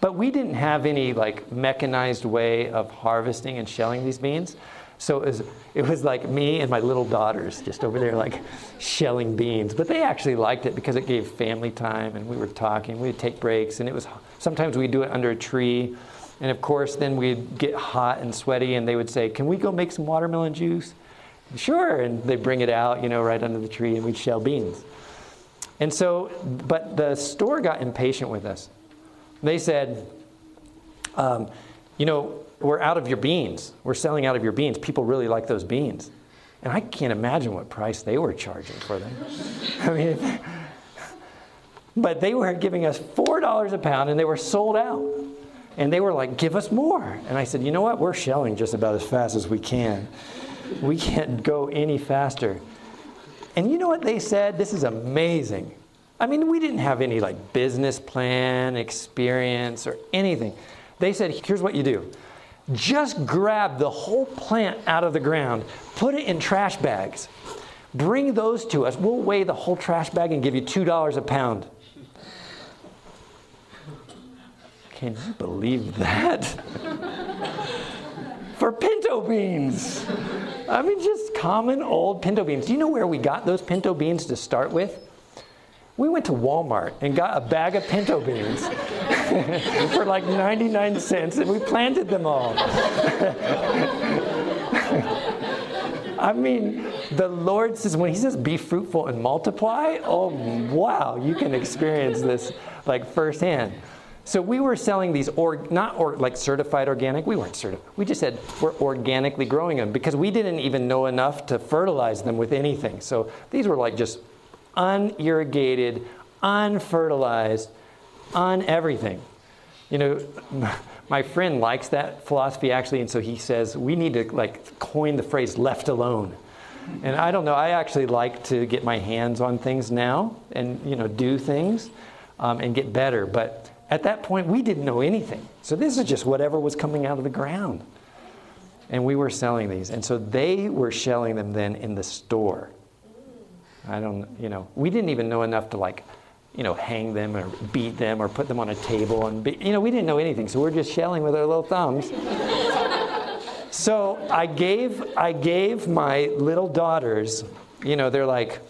But we didn't have any like mechanized way of harvesting and shelling these beans. So it was, it was like me and my little daughters just over there, like shelling beans. But they actually liked it because it gave family time and we were talking. We'd take breaks, and it was sometimes we'd do it under a tree. And of course, then we'd get hot and sweaty, and they would say, Can we go make some watermelon juice? Sure. And they bring it out, you know, right under the tree, and we'd shell beans. And so, but the store got impatient with us. They said, um, You know, we're out of your beans. We're selling out of your beans. People really like those beans. And I can't imagine what price they were charging for them. I mean, but they were giving us $4 a pound and they were sold out. And they were like, give us more. And I said, you know what? We're shelling just about as fast as we can. We can't go any faster. And you know what they said? This is amazing. I mean, we didn't have any like business plan, experience, or anything. They said, here's what you do just grab the whole plant out of the ground, put it in trash bags, bring those to us. We'll weigh the whole trash bag and give you $2 a pound. Can you believe that? For pinto beans. I mean, just common old pinto beans. Do you know where we got those pinto beans to start with? We went to Walmart and got a bag of pinto beans for like 99 cents and we planted them all. I mean, the Lord says, when He says be fruitful and multiply, oh, wow, you can experience this like firsthand. So we were selling these, or not or, like certified organic. We weren't certified. We just said we're organically growing them because we didn't even know enough to fertilize them with anything. So these were like just unirrigated, unfertilized, un everything. You know, my friend likes that philosophy actually, and so he says we need to like coin the phrase "left alone." And I don't know. I actually like to get my hands on things now and you know do things um, and get better, but at that point, we didn't know anything. So this is just whatever was coming out of the ground. And we were selling these. And so they were selling them then in the store. I don't, you know, we didn't even know enough to like, you know, hang them or beat them or put them on a table and be, you know, we didn't know anything. So we're just shelling with our little thumbs. so I gave, I gave my little daughters, you know, they're like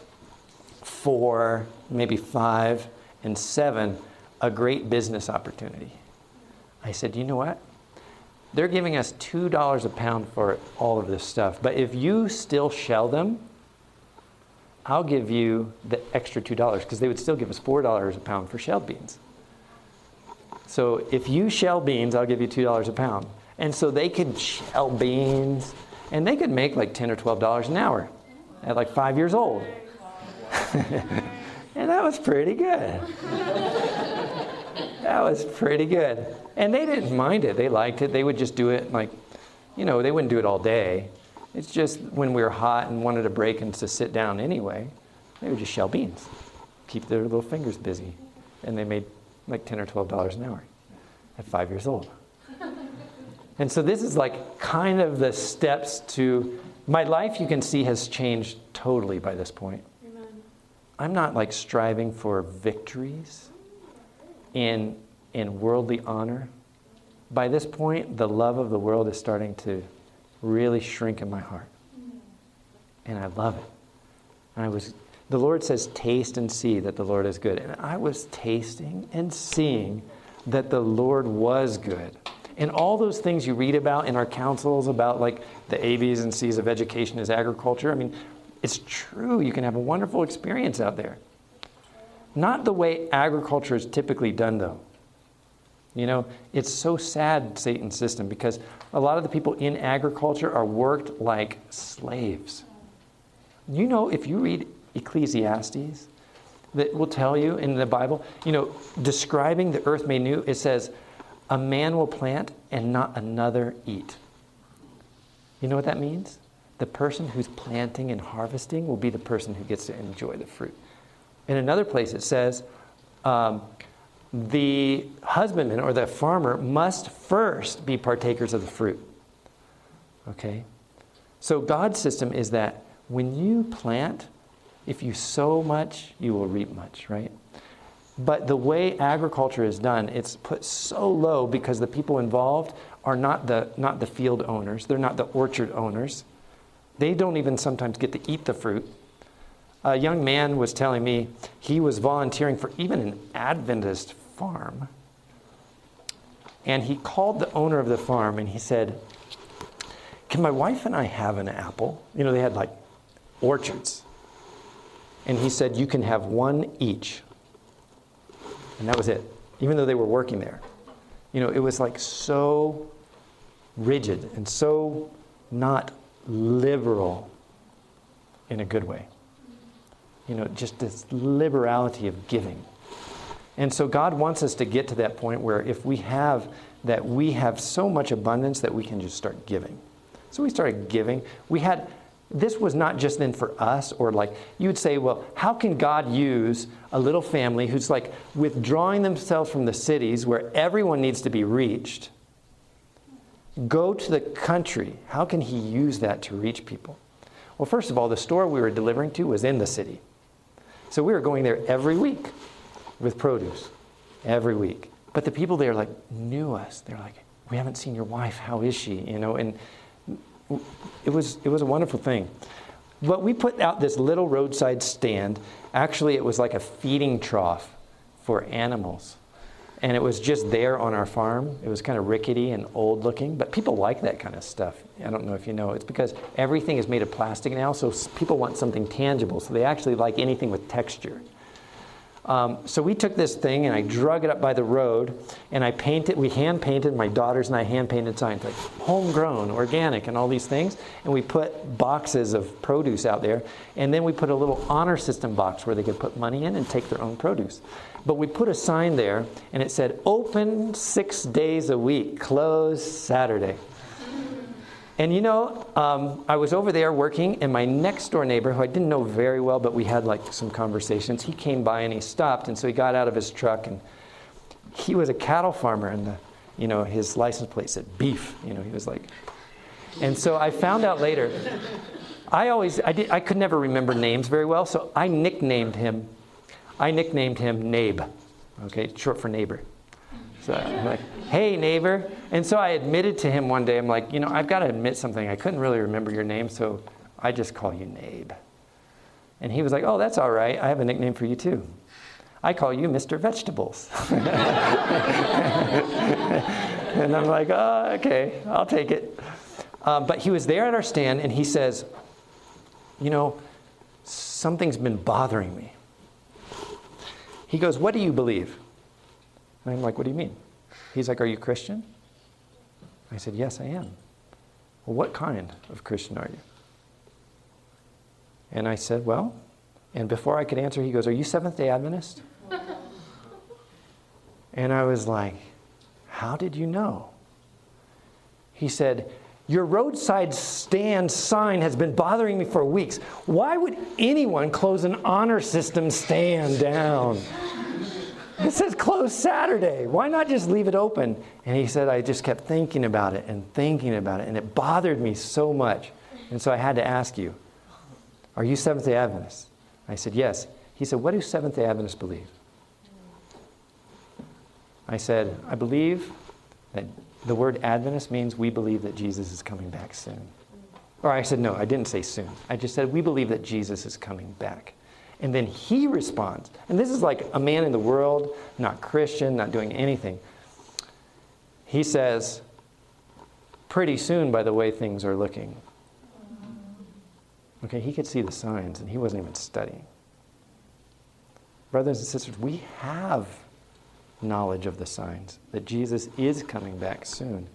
four, maybe five, and seven a great business opportunity. I said, you know what? They're giving us $2 a pound for all of this stuff. But if you still shell them, I'll give you the extra $2 because they would still give us $4 a pound for shelled beans. So if you shell beans, I'll give you $2 a pound. And so they could shell beans and they could make like 10 or $12 an hour at like five years old. and that was pretty good that was pretty good. And they didn't mind it. They liked it. They would just do it like, you know, they wouldn't do it all day. It's just when we were hot and wanted a break and to sit down anyway, they would just shell beans, keep their little fingers busy. And they made like 10 or $12 an hour at five years old. and so this is like kind of the steps to my life, you can see, has changed totally by this point. Amen. I'm not like striving for victories in, in worldly honor. By this point, the love of the world is starting to really shrink in my heart. And I love it. And I was, the Lord says, taste and see that the Lord is good. And I was tasting and seeing that the Lord was good. And all those things you read about in our counsels about like the A, B's, and C's of education is agriculture. I mean, it's true. You can have a wonderful experience out there. Not the way agriculture is typically done, though. You know, it's so sad, Satan's system, because a lot of the people in agriculture are worked like slaves. You know, if you read Ecclesiastes, that will tell you in the Bible, you know, describing the earth made new, it says, a man will plant and not another eat. You know what that means? The person who's planting and harvesting will be the person who gets to enjoy the fruit. In another place, it says, um, the husbandman or the farmer must first be partakers of the fruit. Okay? So God's system is that when you plant, if you sow much, you will reap much, right? But the way agriculture is done, it's put so low because the people involved are not the, not the field owners, they're not the orchard owners. They don't even sometimes get to eat the fruit a young man was telling me he was volunteering for even an Adventist farm. And he called the owner of the farm and he said, Can my wife and I have an apple? You know, they had like orchards. And he said, You can have one each. And that was it, even though they were working there. You know, it was like so rigid and so not liberal in a good way you know, just this liberality of giving. And so God wants us to get to that point where if we have that we have so much abundance that we can just start giving. So we started giving. We had this was not just then for us or like you would say well how can god use a little family who's like withdrawing themselves from the cities where everyone needs to be reached go to the country how can he use that to reach people well first of all the store we were delivering to was in the city so we were going there every week with produce, every week. But the people there like knew us. They're like, "We haven't seen your wife. How is she?" You know, and it was it was a wonderful thing. But we put out this little roadside stand. Actually, it was like a feeding trough for animals. And it was just there on our farm. It was kind of rickety and old looking, but people like that kind of stuff. I don't know if you know. It's because everything is made of plastic now, so people want something tangible. So they actually like anything with texture. Um, so we took this thing and I drug it up by the road and I painted, we hand painted, my daughters and I hand painted signs like homegrown, organic, and all these things. And we put boxes of produce out there. And then we put a little honor system box where they could put money in and take their own produce. But we put a sign there and it said, open six days a week, closed Saturday. And you know, um, I was over there working, and my next door neighbor, who I didn't know very well, but we had like some conversations, he came by and he stopped, and so he got out of his truck, and he was a cattle farmer, and the, you know, his license plate said beef. You know, he was like, and so I found out later. I always, I, did, I could never remember names very well, so I nicknamed him. I nicknamed him Nabe, okay, short for neighbor. So I'm like, hey, neighbor. And so I admitted to him one day, I'm like, you know, I've got to admit something. I couldn't really remember your name, so I just call you Nabe. And he was like, oh, that's all right. I have a nickname for you too. I call you Mr. Vegetables. and I'm like, oh, okay, I'll take it. Um, but he was there at our stand and he says, you know, something's been bothering me. He goes, what do you believe? And I'm like, What do you mean? He's like, Are you Christian? I said, Yes, I am. Well, what kind of Christian are you? And I said, Well, and before I could answer, he goes, Are you Seventh day Adventist? and I was like, How did you know? He said, Your roadside stand sign has been bothering me for weeks. Why would anyone close an honor system stand down? It says closed Saturday. Why not just leave it open? And he said, I just kept thinking about it and thinking about it, and it bothered me so much. And so I had to ask you, Are you Seventh day Adventist? I said, Yes. He said, What do Seventh day Adventists believe? I said, I believe that the word Adventist means we believe that Jesus is coming back soon. Or I said, No, I didn't say soon. I just said, We believe that Jesus is coming back. And then he responds. And this is like a man in the world, not Christian, not doing anything. He says, Pretty soon, by the way things are looking. Okay, he could see the signs and he wasn't even studying. Brothers and sisters, we have knowledge of the signs that Jesus is coming back soon.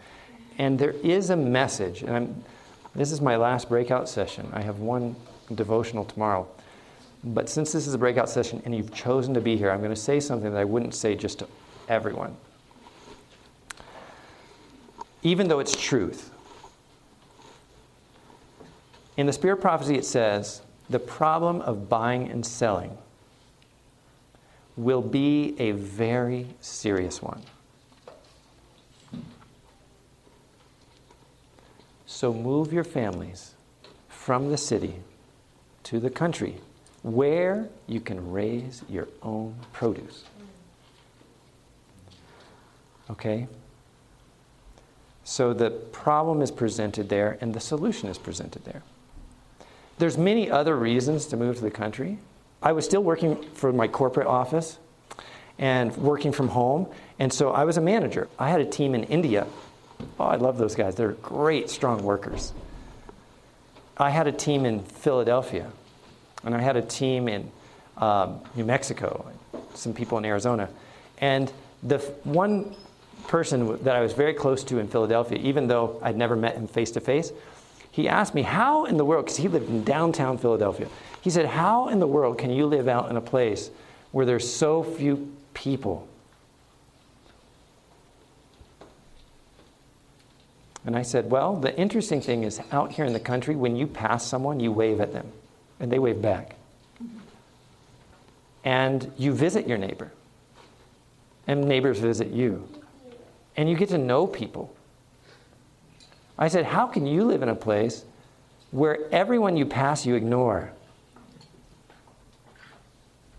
And there is a message, and I'm, this is my last breakout session. I have one devotional tomorrow. But since this is a breakout session and you've chosen to be here, I'm going to say something that I wouldn't say just to everyone. Even though it's truth. In the Spirit of Prophecy, it says the problem of buying and selling will be a very serious one. So move your families from the city to the country where you can raise your own produce. Okay? So the problem is presented there and the solution is presented there. There's many other reasons to move to the country. I was still working for my corporate office and working from home, and so I was a manager. I had a team in India. Oh, I love those guys. They're great, strong workers. I had a team in Philadelphia and I had a team in um, New Mexico, some people in Arizona. And the one person that I was very close to in Philadelphia, even though I'd never met him face to face, he asked me, How in the world, because he lived in downtown Philadelphia, he said, How in the world can you live out in a place where there's so few people? And I said, Well, the interesting thing is out here in the country, when you pass someone, you wave at them and they wave back. And you visit your neighbor, and neighbors visit you, and you get to know people. I said, How can you live in a place where everyone you pass you ignore?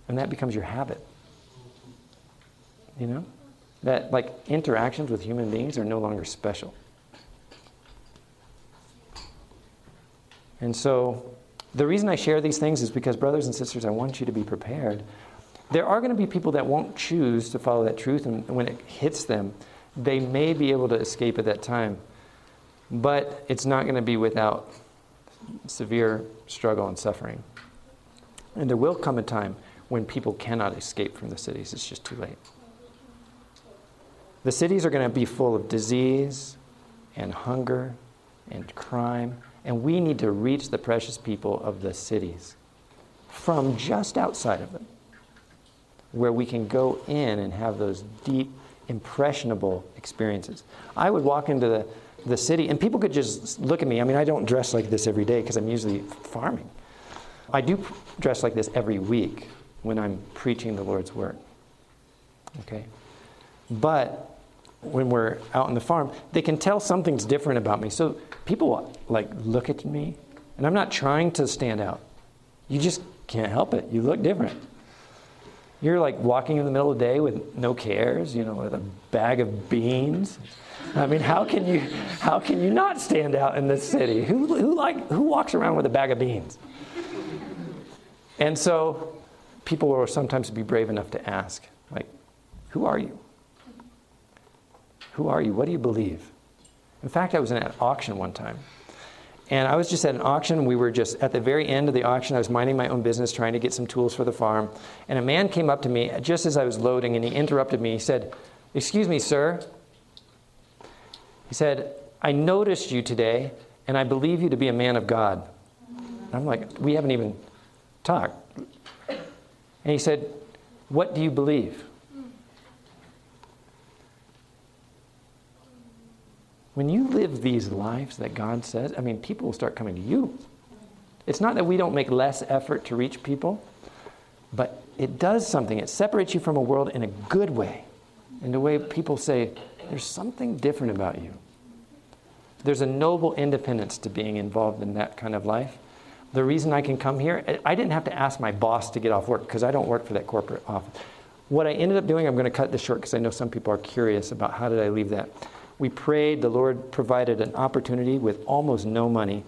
And that becomes your habit. You know? That, like, interactions with human beings are no longer special. And so, the reason I share these things is because, brothers and sisters, I want you to be prepared. There are going to be people that won't choose to follow that truth, and when it hits them, they may be able to escape at that time. But it's not going to be without severe struggle and suffering. And there will come a time when people cannot escape from the cities. It's just too late. The cities are going to be full of disease and hunger and crime, and we need to reach the precious people of the cities from just outside of them, where we can go in and have those deep, impressionable experiences. I would walk into the, the city, and people could just look at me. I mean, I don't dress like this every day because I'm usually farming. I do dress like this every week when I'm preaching the Lord's word. Okay? But when we're out on the farm, they can tell something's different about me. So people like look at me, and I'm not trying to stand out. You just can't help it. You look different. You're like walking in the middle of the day with no cares, you know, with a bag of beans. I mean, how can you how can you not stand out in this city? Who, who like who walks around with a bag of beans? And so people will sometimes be brave enough to ask, like, who are you? Who are you? What do you believe? In fact, I was in an auction one time. And I was just at an auction. We were just at the very end of the auction. I was minding my own business, trying to get some tools for the farm. And a man came up to me just as I was loading, and he interrupted me. He said, Excuse me, sir. He said, I noticed you today, and I believe you to be a man of God. And I'm like, We haven't even talked. And he said, What do you believe? When you live these lives that God says, I mean, people will start coming to you. It's not that we don't make less effort to reach people, but it does something. It separates you from a world in a good way, in the way people say, there's something different about you. There's a noble independence to being involved in that kind of life. The reason I can come here, I didn't have to ask my boss to get off work because I don't work for that corporate office. What I ended up doing, I'm going to cut this short because I know some people are curious about how did I leave that. We prayed, the Lord provided an opportunity with almost no money,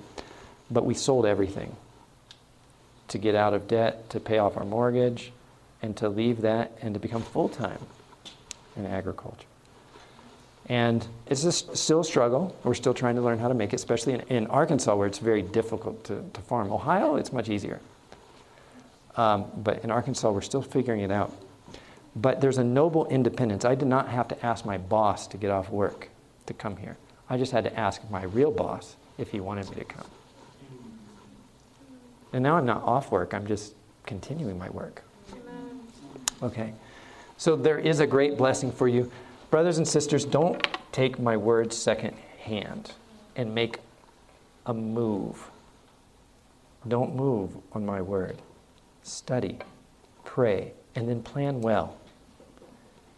but we sold everything to get out of debt, to pay off our mortgage, and to leave that and to become full time in agriculture. And it's just still a struggle. We're still trying to learn how to make it, especially in, in Arkansas where it's very difficult to, to farm. Ohio, it's much easier. Um, but in Arkansas, we're still figuring it out. But there's a noble independence. I did not have to ask my boss to get off work to come here. I just had to ask my real boss if he wanted me to come. And now I'm not off work, I'm just continuing my work. Okay. So there is a great blessing for you. Brothers and sisters, don't take my word second hand and make a move. Don't move on my word. Study, pray, and then plan well.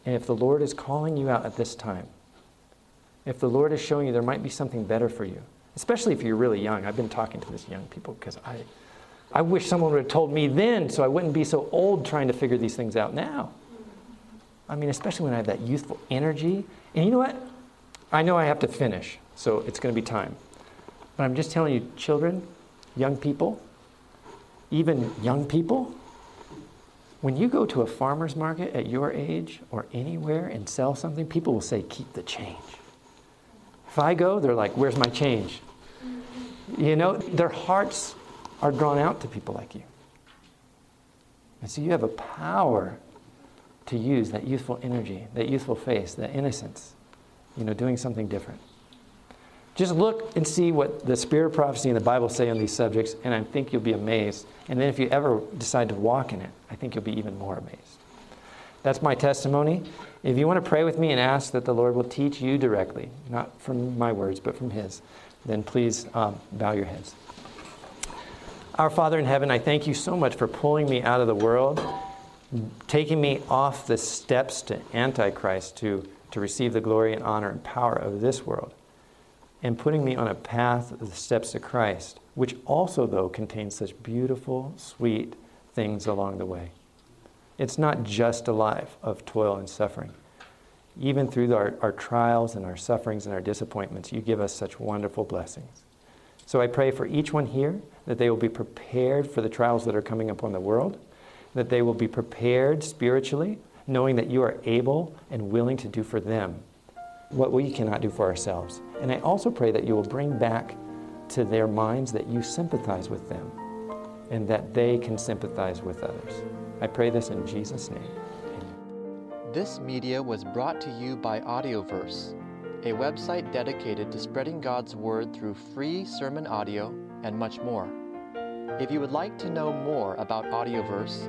And if the Lord is calling you out at this time, if the Lord is showing you there might be something better for you, especially if you're really young. I've been talking to these young people because I, I wish someone would have told me then so I wouldn't be so old trying to figure these things out now. I mean, especially when I have that youthful energy. And you know what? I know I have to finish, so it's going to be time. But I'm just telling you, children, young people, even young people, when you go to a farmer's market at your age or anywhere and sell something, people will say, keep the change. If I go, they're like, Where's my change? You know, their hearts are drawn out to people like you. And so you have a power to use that youthful energy, that youthful face, that innocence, you know, doing something different. Just look and see what the spirit of prophecy and the Bible say on these subjects, and I think you'll be amazed. And then if you ever decide to walk in it, I think you'll be even more amazed. That's my testimony. If you want to pray with me and ask that the Lord will teach you directly, not from my words, but from His, then please um, bow your heads. Our Father in heaven, I thank you so much for pulling me out of the world, taking me off the steps to Antichrist to, to receive the glory and honor and power of this world, and putting me on a path of the steps to Christ, which also, though, contains such beautiful, sweet things along the way. It's not just a life of toil and suffering. Even through our, our trials and our sufferings and our disappointments, you give us such wonderful blessings. So I pray for each one here that they will be prepared for the trials that are coming upon the world, that they will be prepared spiritually, knowing that you are able and willing to do for them what we cannot do for ourselves. And I also pray that you will bring back to their minds that you sympathize with them and that they can sympathize with others. I pray this in Jesus' name. This media was brought to you by Audioverse, a website dedicated to spreading God's Word through free sermon audio and much more. If you would like to know more about Audioverse,